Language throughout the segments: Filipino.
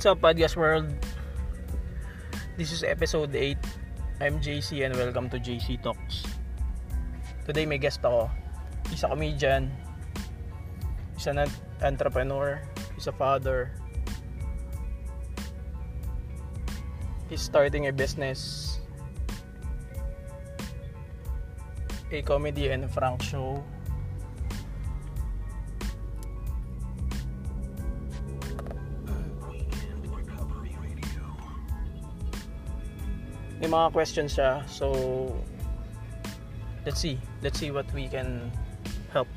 What's up, Podcast World? This is episode 8. I'm JC and welcome to JC Talks. Today may guest ako. Isa comedian, isa na entrepreneur, isa father. He's starting a business, a comedy and prank show. May mga questions siya so let's see let's see what we can help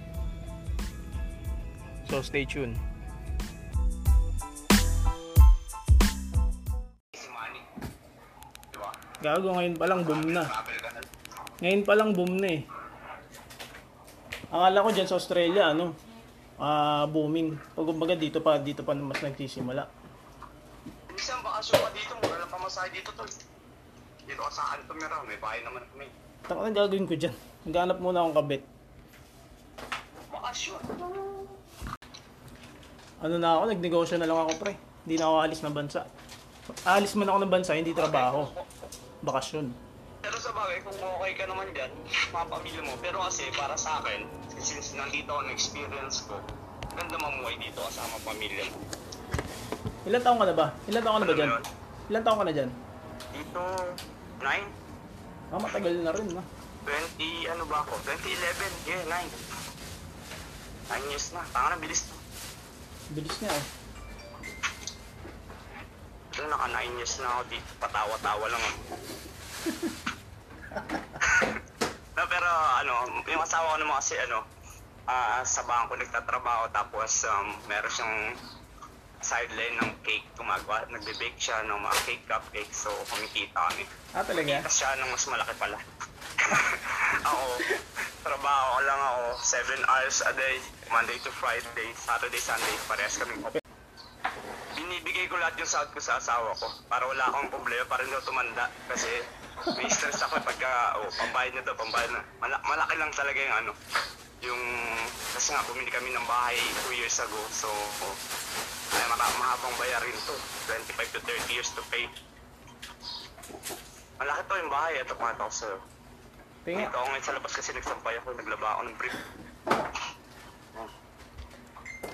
so stay tuned Gago ngayon pa lang boom na. Ngayon pa lang boom na eh. Akala ko dyan sa Australia ano, ah booming. Pag kumbaga dito pa dito pa mas nagsisimula. Minsan bakasyon ka dito, mura lang pamasahe dito tol. Dito ka sa akin tumira, may bahay naman kami. Taka na gagawin ko dyan. Maghanap muna akong kabit. Bakasyon. Ano na ako, nagnegosyo na lang ako pre. Hindi na ako alis ng bansa. Alis man ako ng bansa, hindi trabaho. Bakasyon. Pero sa bagay, kung okay ka naman dyan, mga pamilya mo. Pero kasi para sa akin, since nandito ako na-experience ko, ganda mamuhay dito kasama pamilya mo. Ilan taong ka na ba? Ilan taong ka na ba dyan? Ano yun? Ilan taong ka na dyan? Dito, 9, Ah, matagal na rin na. 20, ano ba ako? 2011, yeah, 9. 9 years na. Tanga na, bilis na. Bilis niya eh. Ito, naka 9 years na ako dito. Patawa-tawa lang no, pero ano, yung asawa ko naman kasi ano, ah, sa bangko nagtatrabaho tapos um, meron siyang sideline ng cake gumagawa. Nagbe-bake siya ng mga cake cupcake so kumikita kami. Ah, talaga? Kita siya ng mas malaki pala. ako, trabaho ko lang ako 7 hours a day, Monday to Friday, Saturday, Sunday, parehas kami open. Binibigay ko lahat yung sahod ko sa asawa ko para wala akong problema, para hindi tumanda kasi may stress ako pagka, oh, pambayad na to, pambayad na. Mala- malaki lang talaga yung ano, yung, kasi nga bumili kami ng bahay 2 years ago, so, oh, ay mahabang bayarin to, 25 to 30 years to pay. Malaki to yung bahay, ito pa ito sir. Tinga. Dito ako ngayon sa labas kasi nagsampay ako, naglaba ako ng brief.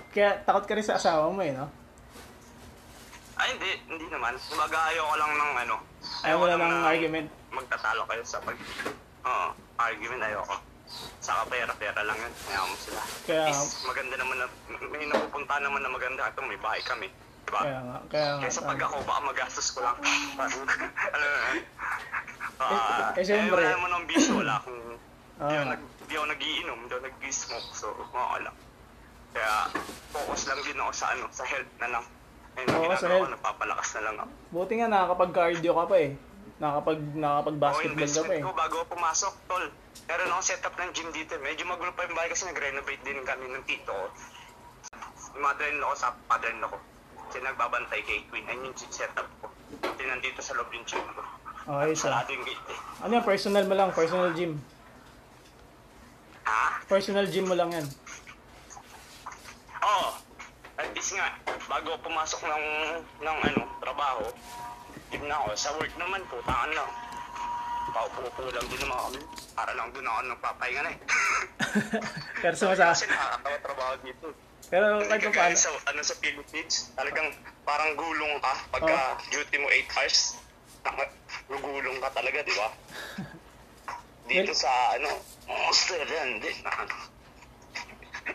Kaya takot ka rin sa asawa mo eh, no? Ay, hindi, hindi naman. Kumbaga ayaw ko lang ng ano. Ayaw mo ko lang ng argument. Magtatalo kayo sa pag... Oo, argument ayaw ko. Saka pera-pera lang. Ayaw mo sila. Kaya- least, maganda naman na, may napupunta naman na maganda. Ito, may bahay kami. Diba? Kaya nga, kaya nga. Kaysa pag ako, baka magastos ko lang. ano na? Ah, Eh, eh, siyempre. Eh, wala naman ng bisyo. Wala akong... Ah. Di ako, ako nagiinom, di ako nag-smoke. So, wala. Kaya, focus lang din ako sa ano, sa health na lang. Ayun, Oo, ang sa ginagawa ko, health. nagpapalakas na lang ako. Buti nga nakakapag-cardio ka pa eh. Nakakapag, Oo, nakakapag-basketball ka pa investment eh. ko bago ako pumasok, tol. Meron ako setup ng gym dito. Medyo magulo pa yung bahay kasi nag-renovate din kami ng tito ko. Yung mother-in-law ko sa father-in-law ko. Kasi nagbabantay kay Queen. Ayun yung setup ko. Kasi nandito sa loob yung gym ko. Okay, so. Sarado yung gate eh. Ano yan, personal mo lang, personal gym. Ha? Personal gym mo lang yan. Oo. At least nga, bago ako pumasok ng, ng ano, trabaho, yun na ako. Sa work naman, putaan lang. Paupo-upo lang din naman kami. Para lang doon ako nagpapahinga na eh. Pero sumasa. Kasi nakakatawa trabaho dito. Pero kahit ka pa paano. sa, ano, sa Philippines, talagang parang gulong ka pagka duty mo 8 hours. Gugulong ka talaga, di ba? Dito Well- sa, ano, Australia, hindi. Ano,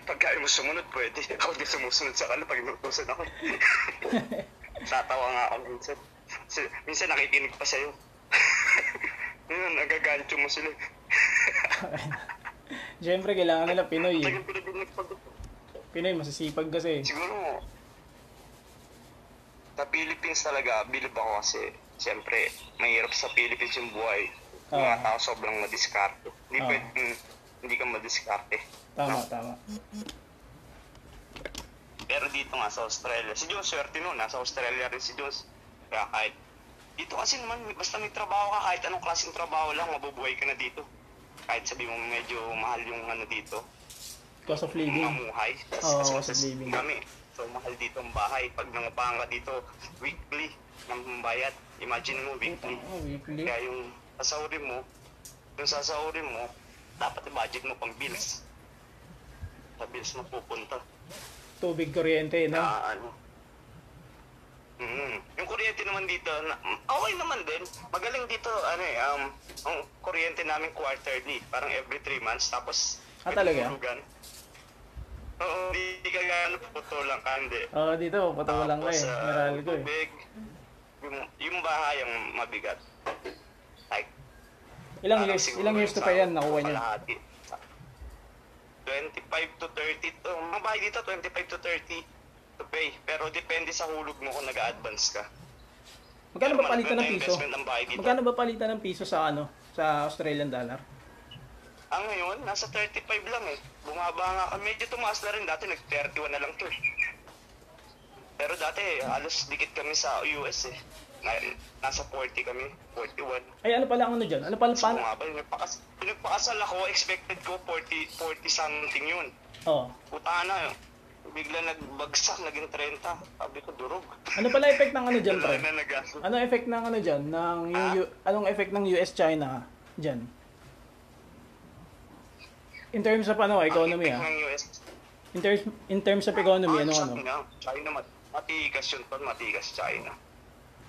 pagka mo sumunod, pwede. Ako di sumusunod sa kanila pag inutusan ako. Tatawa nga ako minsan. Si, minsan nakikinig pa sa'yo. Yun, nagagancho mo sila. Siyempre, kailangan nila Pinoy eh. Pinoy, masisipag kasi. Siguro, sa Philippines talaga, bilib ako kasi, siyempre, mahirap sa Philippines yung buhay. Ah. mga tao sobrang madiskarte. Hindi Ah. pwedeng, hindi ka madiskarte. Tama, tama. Pero dito nga sa Australia, si Jones, swerte nun, nasa Australia rin si Jones. Kaya kahit, dito kasi naman, basta may trabaho ka, kahit anong klaseng trabaho lang, mabubuhay ka na dito. Kahit sabi mo medyo mahal yung ano dito. Cost of living. mamuhay. Oo, Kasi cost of living. Kami. So, mahal dito ang bahay. Pag nangapahan ka dito, weekly ng bayad. Imagine mo, weekly. Oh, weekly. Kaya yung sasahurin mo, yung sasahurin mo, dapat i-budget mo pang bills. Sa bills mo pupunta. Tubig, kuryente, no? Na ano. Mm. Yung kuryente naman dito, na, okay naman din. Magaling dito, ano eh, um, ang kuryente namin quarterly, parang every 3 months, tapos Ah, talaga? tinutulugan. Oo, hindi ka gano'n puto lang kandi. Oo, dito, patawalan ko eh. Tapos, ah, Meral ko eh. yung, yung bahay ang mabigat. Like, Ilang parang years, ilang years to pa yan nakuha niya? kalahati. 25 to 30 to. Mga bahay dito, 25 to 30 to pay. Pero depende sa hulog mo kung nag-advance ka. Magkano ba Pero palitan ng piso? ang. Magkano ba palitan ng piso sa ano? Sa Australian dollar? Ah, ngayon, nasa 35 lang eh. Bumaba nga. Medyo tumaas na rin. Dati nag-31 na lang to eh. Pero dati, halos dikit kami sa US eh. Na- Nasa 40 kami, 41. Ay, ano pala ang ano dyan? Ano pala So, paano? nagpakas, nagpakasal ako, expected ko 40, 40 something yun. Oh. Puta na, bigla nagbagsak, naging 30. Sabi ko, durog. Ano pala effect ng ano dyan, pre? Ano effect ng ano dyan? Ng Ah? U- anong effect ng US-China dyan? In terms of ano, economy ah. ng US. In terms in terms of economy, ano ano? China, China, mat matigas yun pa, matigas China.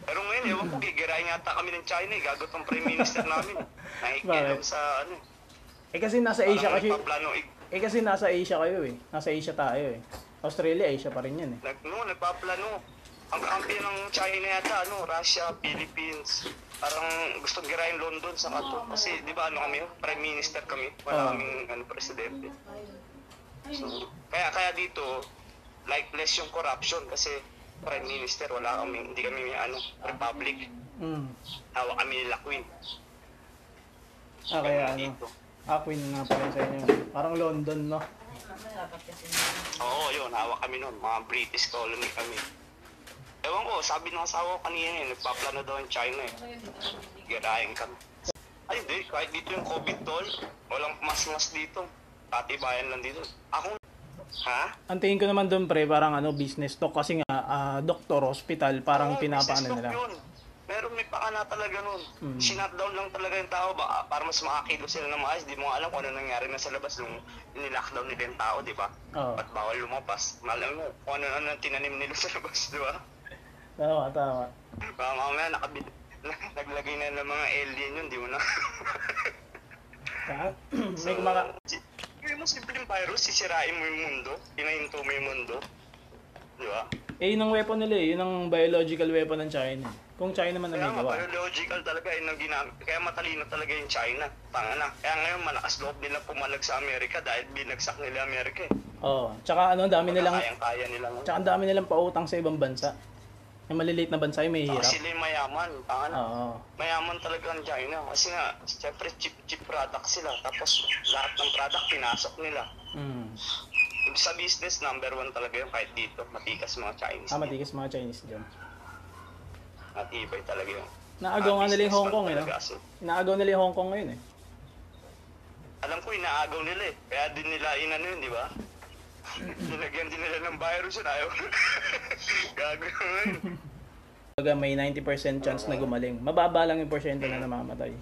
Pero ngayon, ewan ko, gigirahin yata kami ng China eh. Gagot ang prime minister namin. Nakikialam sa ano. Eh kasi nasa Asia kasi eh, eh kasi nasa Asia kayo eh. Nasa Asia tayo eh. Australia, Asia pa rin yan eh. nag, no, nagpaplano. Ang kampi ng China yata, ano, Russia, Philippines. Parang gusto girahin London sa kato. Kasi, di ba, ano kami, prime minister kami. Wala kaming, ano, presidente. So, kaya, kaya dito, like less yung corruption kasi prime minister, wala kami, hindi kami, ano, republic. Mm. Hawak kami nila queen. Ah, kaya Ganun ano. dito. Ah, Queen nga pala sa inyo. Parang London, no? Oo, yun, hawak kami noon. Mga British colony kami. Ewan ko, sabi ng asawa ko kanina eh, nagpaplano daw yung China eh. Girahin kami. Ay, hindi, kahit dito yung COVID tol, walang mas-mas dito. Katibayan lang dito. Ako, ha? Ang tingin ko naman doon pre, parang ano, business talk kasi nga ah, doktor, hospital, parang Oo, pinapaano business nila. talk Yun. Meron may pakana talaga nun. Mm. Sinutdown lang talaga yung tao ba, para mas makakilo sila ng maayos. Di mo alam kung ano nangyari na sa labas nung nilockdown nila yung tao, di ba? Oo. At bawal lumabas. Malam mo kung ano ano tinanim nila sa labas, di ba? Tama, tama. Baka mamaya nakabili, naglagay na ng mga alien yun, di mo na. Ah, May kumaka... Yung mo simpleng virus, sisirain mo yung mundo, pinahinto mo yung mundo. Di ba? Eh, yun ang weapon nila eh. Yun ang biological weapon ng China. Kung China man ang Kaya may nga, gawa. biological talaga yun ang ginamit. Kaya matalino talaga yung China. Tanga na. Kaya ngayon, malakas loob nila pumalag sa Amerika dahil binagsak nila Amerika eh. Oo. Tsaka ano, ang dami nilang... Kayang-kaya nila ngayon. Tsaka ang dami nilang pautang sa ibang bansa. Yung maliliit na bansa yung may Saka hirap. sila yung mayaman. Tanga na. Oo. Mayaman talaga ang China. Kasi nga, siyempre cheap, cheap product sila. Tapos lahat ng product pinasok nila. Mm. Sa business, number one talaga yung kahit dito. Matikas mga Chinese. Ah, matigas mga Chinese dyan. Matibay talaga yung Naagaw nga nila yung Hong Kong eh, no? So, Naagaw nila yung Hong Kong ngayon eh. alam ko, inaagaw nila eh. Kaya din nila inano yun, di ba? Nilagyan din nila ng virus yun, ayaw. Gago yun. Baga may 90% chance na gumaling. Mababa lang yung porsyento na namamatay.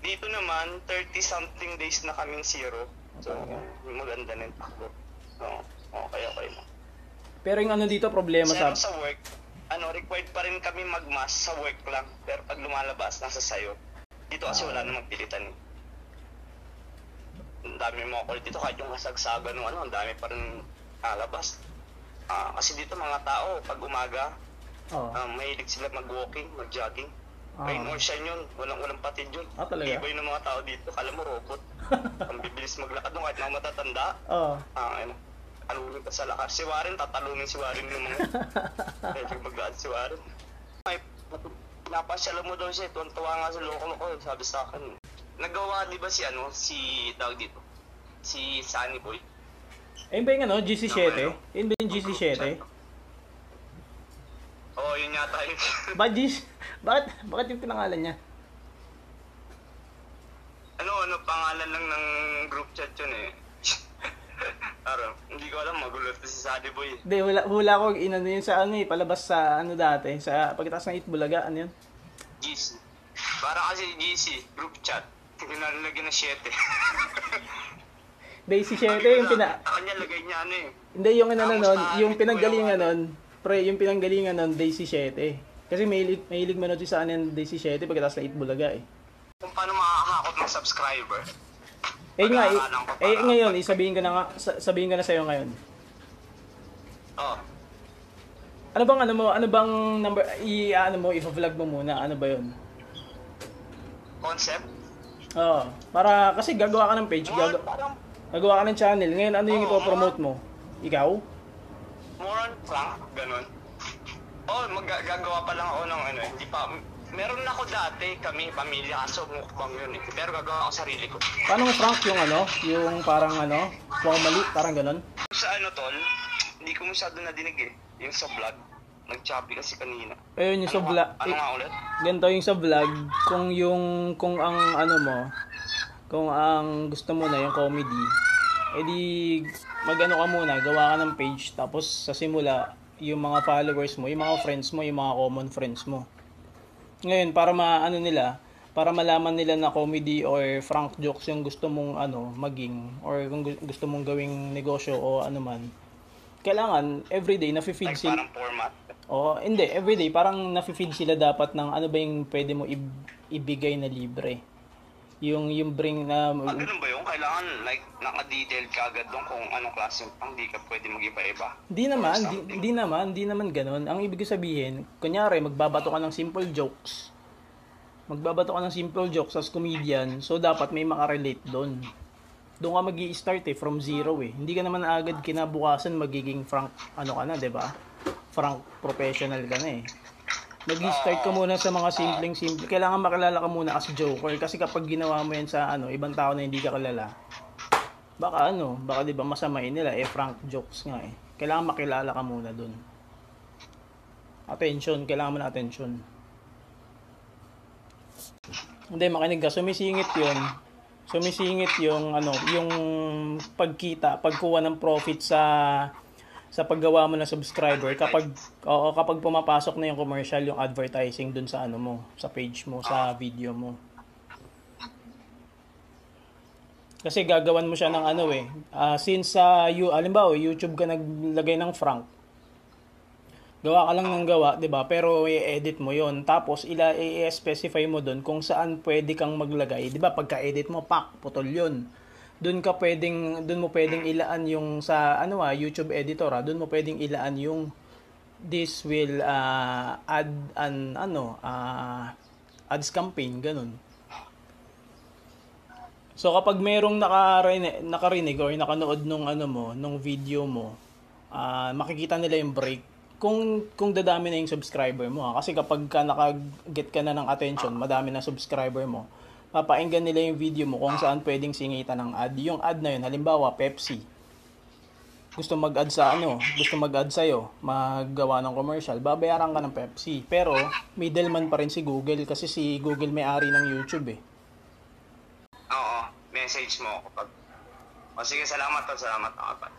Dito naman, 30 something days na kaming zero. So, Talaga? maganda na yung takbo. So, okay, okay lang. Pero yung ano dito, problema Pero sa... sa work, ano, required pa rin kami mag-mask sa work lang. Pero pag lumalabas, nasa sayo. Dito kasi wala namang pilitan eh. Ang dami mga call dito, kahit yung kasagsagan ng ano, ang dami pa rin lalabas. Ah, kasi dito mga tao, pag umaga, Oh. ah, mahilig sila mag-walking, mag-jogging. Ah. Rain or shine yun, walang walang patid yun. Ah, talaga? Tibay ng mga tao dito, kala mo robot. ang bibilis maglakad nung kahit mga matatanda. Oo. Ah, ano, talunin ka sa lakas. Si Warren, tatalunin si Warren yung mga... Medyo magaan si Warren. May, napasyalan mo daw siya, tuwan-tuwa nga sa loko-loko, sabi sa akin. Nagawa, di ba si ano, si, tawag dito, si Sunny Boy. Ayun ba yung ano, GC7? Yun ba yung GC7? Oo, oh, yun yata yun. Ba, GC... Bakit, bakit yung pinangalan niya? ano, ano, pangalan lang ng group chat yun eh. Araw, Hindi ko alam, magulo to si Sunny Boy. Hindi, hula, hula ko inano yun sa ano eh, palabas sa ano dati, sa pagkatapos ng Itbulaga, ano yun? GC. Para kasi GC, group chat. Pinalagyan na 7. Daisy 7, yung pina... Kanya lagay niya ano eh. Hindi, yung ano nun, yung pinanggalingan nun, pre, yung pinanggalingan nun, Daisy 7. Kasi mahilig, mahilig manood si sa ano yung Daisy 7 pagkatapos ng Itbulaga eh. Kung paano makakahakot ng subscriber. Eh nga, eh, eh ngayon, eh, sabihin ko na nga, sa- sabihin ko na sa'yo ngayon. Oh. Ano bang ano mo, ano bang number, i ano mo, i-vlog mo muna, ano ba yun? Concept? Oo, para, kasi gagawa ka ng page, gagawa, gagawa ka ng channel. Ngayon, ano yung Oo, ipopromote mo? Ikaw? More on prank, ganun. Oh, magagawa pa lang ako ng ano, hindi pa, meron na ako dati, kami, pamilya, kaso mukbang yun eh. Pero gagawa ako sarili ko. Paano mo Frank yung ano, yung parang ano, mali, parang ganun? Sa ano tol, hindi ko masyado nadinig eh. Yung sa vlog, nag-choppy kasi kanina. Ayun yung sa Ano vlog, nga- Ano nga ulit? ganito yung sa vlog, kung yung, kung ang ano mo, kung ang gusto mo na yung comedy, edi magano ka muna, gawa ka ng page, tapos sa simula, yung mga followers mo, yung mga friends mo, yung mga common friends mo. Ngayon, para maano nila, para malaman nila na comedy or frank jokes yung gusto mong ano maging or kung gu- gusto mong gawing negosyo o ano man kailangan everyday nafe-feed Like sila parang format. Oo, hindi. Everyday, parang nafe-feed sila dapat ng ano ba yung pwede mo ib- ibigay na libre. Yung, yung bring na... Ah, ganun ba yun? Kailangan like naka-detail ka agad doon kung anong klase pang di ka pwede mag-iba-iba. Di naman, di, di naman, di naman ganun. Ang ibig sabihin, kunyari, magbabato ka ng simple jokes. Magbabato ka ng simple jokes as comedian, so dapat may makarelate doon. Doon ka mag start eh, from zero eh. Hindi ka naman agad kinabukasan magiging frank, ano ka na, 'di ba? Frank professional ka na eh. Mag-start ka muna sa mga simpleng simple. Kailangan makilala ka muna as joker kasi kapag ginawa mo yan sa ano, ibang tao na hindi ka kilala, baka ano, baka 'di ba masamain nila eh frank jokes nga eh. Kailangan makilala ka muna doon. Attention, kailangan mo na attention. Hindi, makinig ka. Sumisingit yun. Sumisingit yung, ano, yung pagkita, pagkuha ng profit sa sa paggawa mo ng subscriber kapag oo kapag pumapasok na yung commercial yung advertising dun sa ano mo sa page mo sa video mo kasi gagawan mo siya ng ano eh Ah, since sa you alimbawa YouTube ka naglagay ng frank gawa ka lang ng gawa, 'di ba? Pero i-edit mo 'yon. Tapos ila i-specify mo doon kung saan pwede kang maglagay, di ba? Pagka-edit mo, pak, putol 'yon. Doon ka pwedeng doon mo pwedeng ilaan yung sa ano ah, YouTube editor ah, doon mo pwedeng ilaan yung this will ah, add an ano, ah, ads campaign ganun. So kapag merong nakarinig, nakarinig or nakanood nung ano mo, nung video mo, ah, makikita nila yung break. Kung kung dadami na yung subscriber mo ha. kasi kapag ka naka-get ka na ng attention, madami na subscriber mo, papainggan nila yung video mo kung saan pwedeng singitan ng ad. Yung ad na yun, halimbawa Pepsi. Gusto mag-add sa ano, gusto mag-add sa'yo, maggawa ng commercial, babayaran ka ng Pepsi. Pero, middleman pa rin si Google kasi si Google may-ari ng YouTube eh. Oo, message mo ako pag... O sige, salamat to, salamat ako.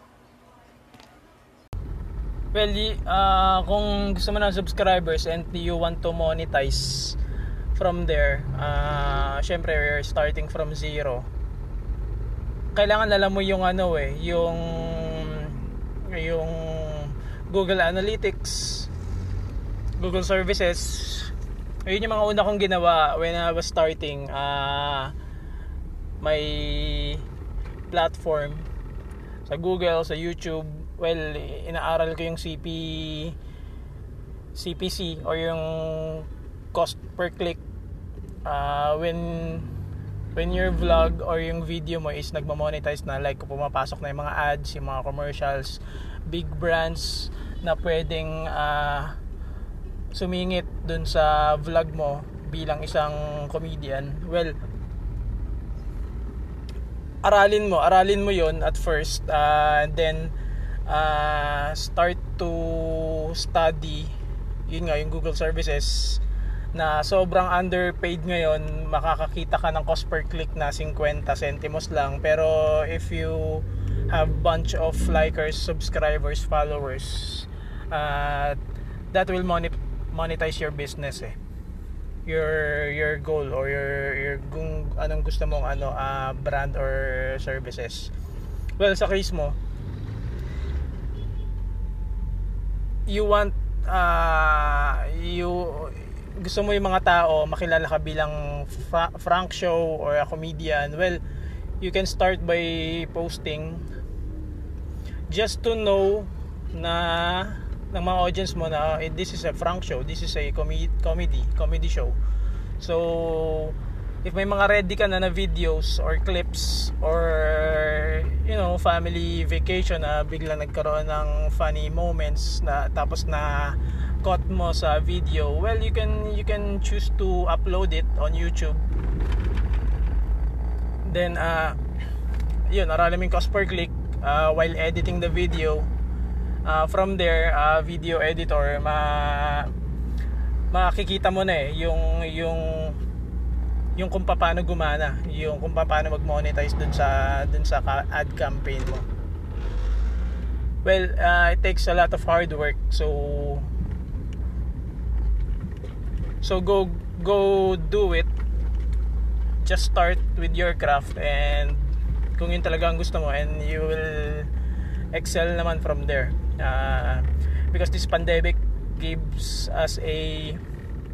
Well, y- ah, kung gusto mo ng subscribers and you want to monetize from there, ah syempre you're starting from zero. Kailangan alam mo yung ano eh, yung yung Google Analytics, Google Services. Ayun yung mga una kong ginawa when I was starting ah my platform sa Google, sa YouTube. Well, inaaral ko yung CP CPC or yung cost per click uh, when when your vlog or yung video mo is nagmamonetize na like kung pumapasok na yung mga ads, yung mga commercials, big brands na pwedeng uh, sumingit dun sa vlog mo bilang isang comedian. Well, aralin mo, aralin mo 'yon at first uh, and then uh, start to study yun nga yung Google services na sobrang underpaid ngayon makakakita ka ng cost per click na 50 centimos lang. Pero if you have bunch of likers subscribers followers uh, that will monet- monetize your business eh. Your your goal or your your kung anong gusto mong ano uh, brand or services. Well sa case mo you want uh, you gusto mo yung mga tao makilala ka bilang fra- Frank show or a comedian well you can start by posting just to know na ng mga audience mo na eh, this is a Frank show, this is a comedy comedy, comedy show. So if may mga ready ka na na videos or clips or you know family vacation na biglang nagkaroon ng funny moments na tapos na caught mo sa video well you can you can choose to upload it on YouTube. Then uh yun aralan cost per click uh, while editing the video. Uh, from there uh, video editor ma makikita mo na eh yung yung yung kung paano gumana yung kung paano mag-monetize dun sa dun sa ad campaign mo. Well uh, it takes a lot of hard work so so go go do it. Just start with your craft and kung yun talaga ang gusto mo and you will excel naman from there. Uh, because this pandemic gives us a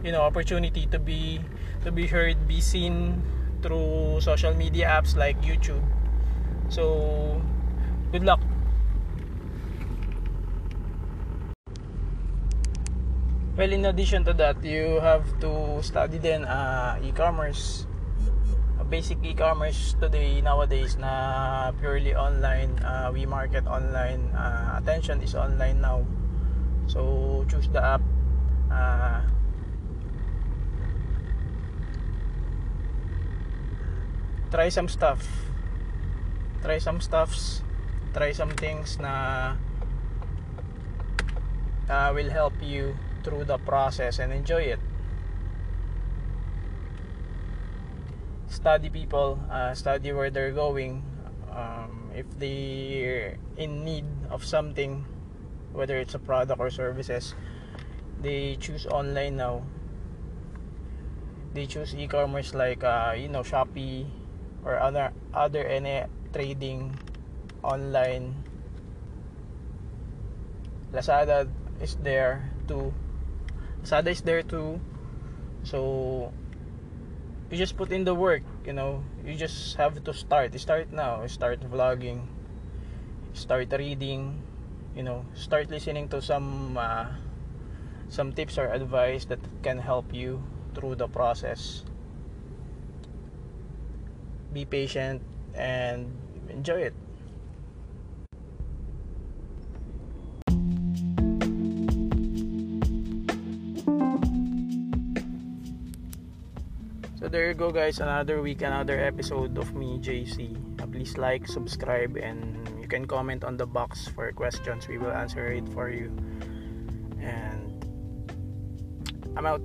you know opportunity to be to be heard be seen through social media apps like YouTube. So good luck. Well in addition to that you have to study then uh, e-commerce. Basic e-commerce today nowadays na purely online uh, we market online uh, attention is online now. So choose the app uh, try some stuff. Try some stuffs. Try some things na uh, will help you through the process and enjoy it. Study people uh, study where they're going. Um, if they're in need of something whether it's a product or services they choose online now. They choose e-commerce like uh, you know Shopee or other other any trading online. Lazada is there too. Lazada is there too. So you just put in the work you know. You just have to start. Start now. Start vlogging. Start reading. You know start listening to some uh, some tips or advice that can help you through the process be patient and enjoy it So there you go guys, another week, another episode of me, JC. Please like, subscribe, and you can comment on the box for questions. We will answer it for you. And I'm out.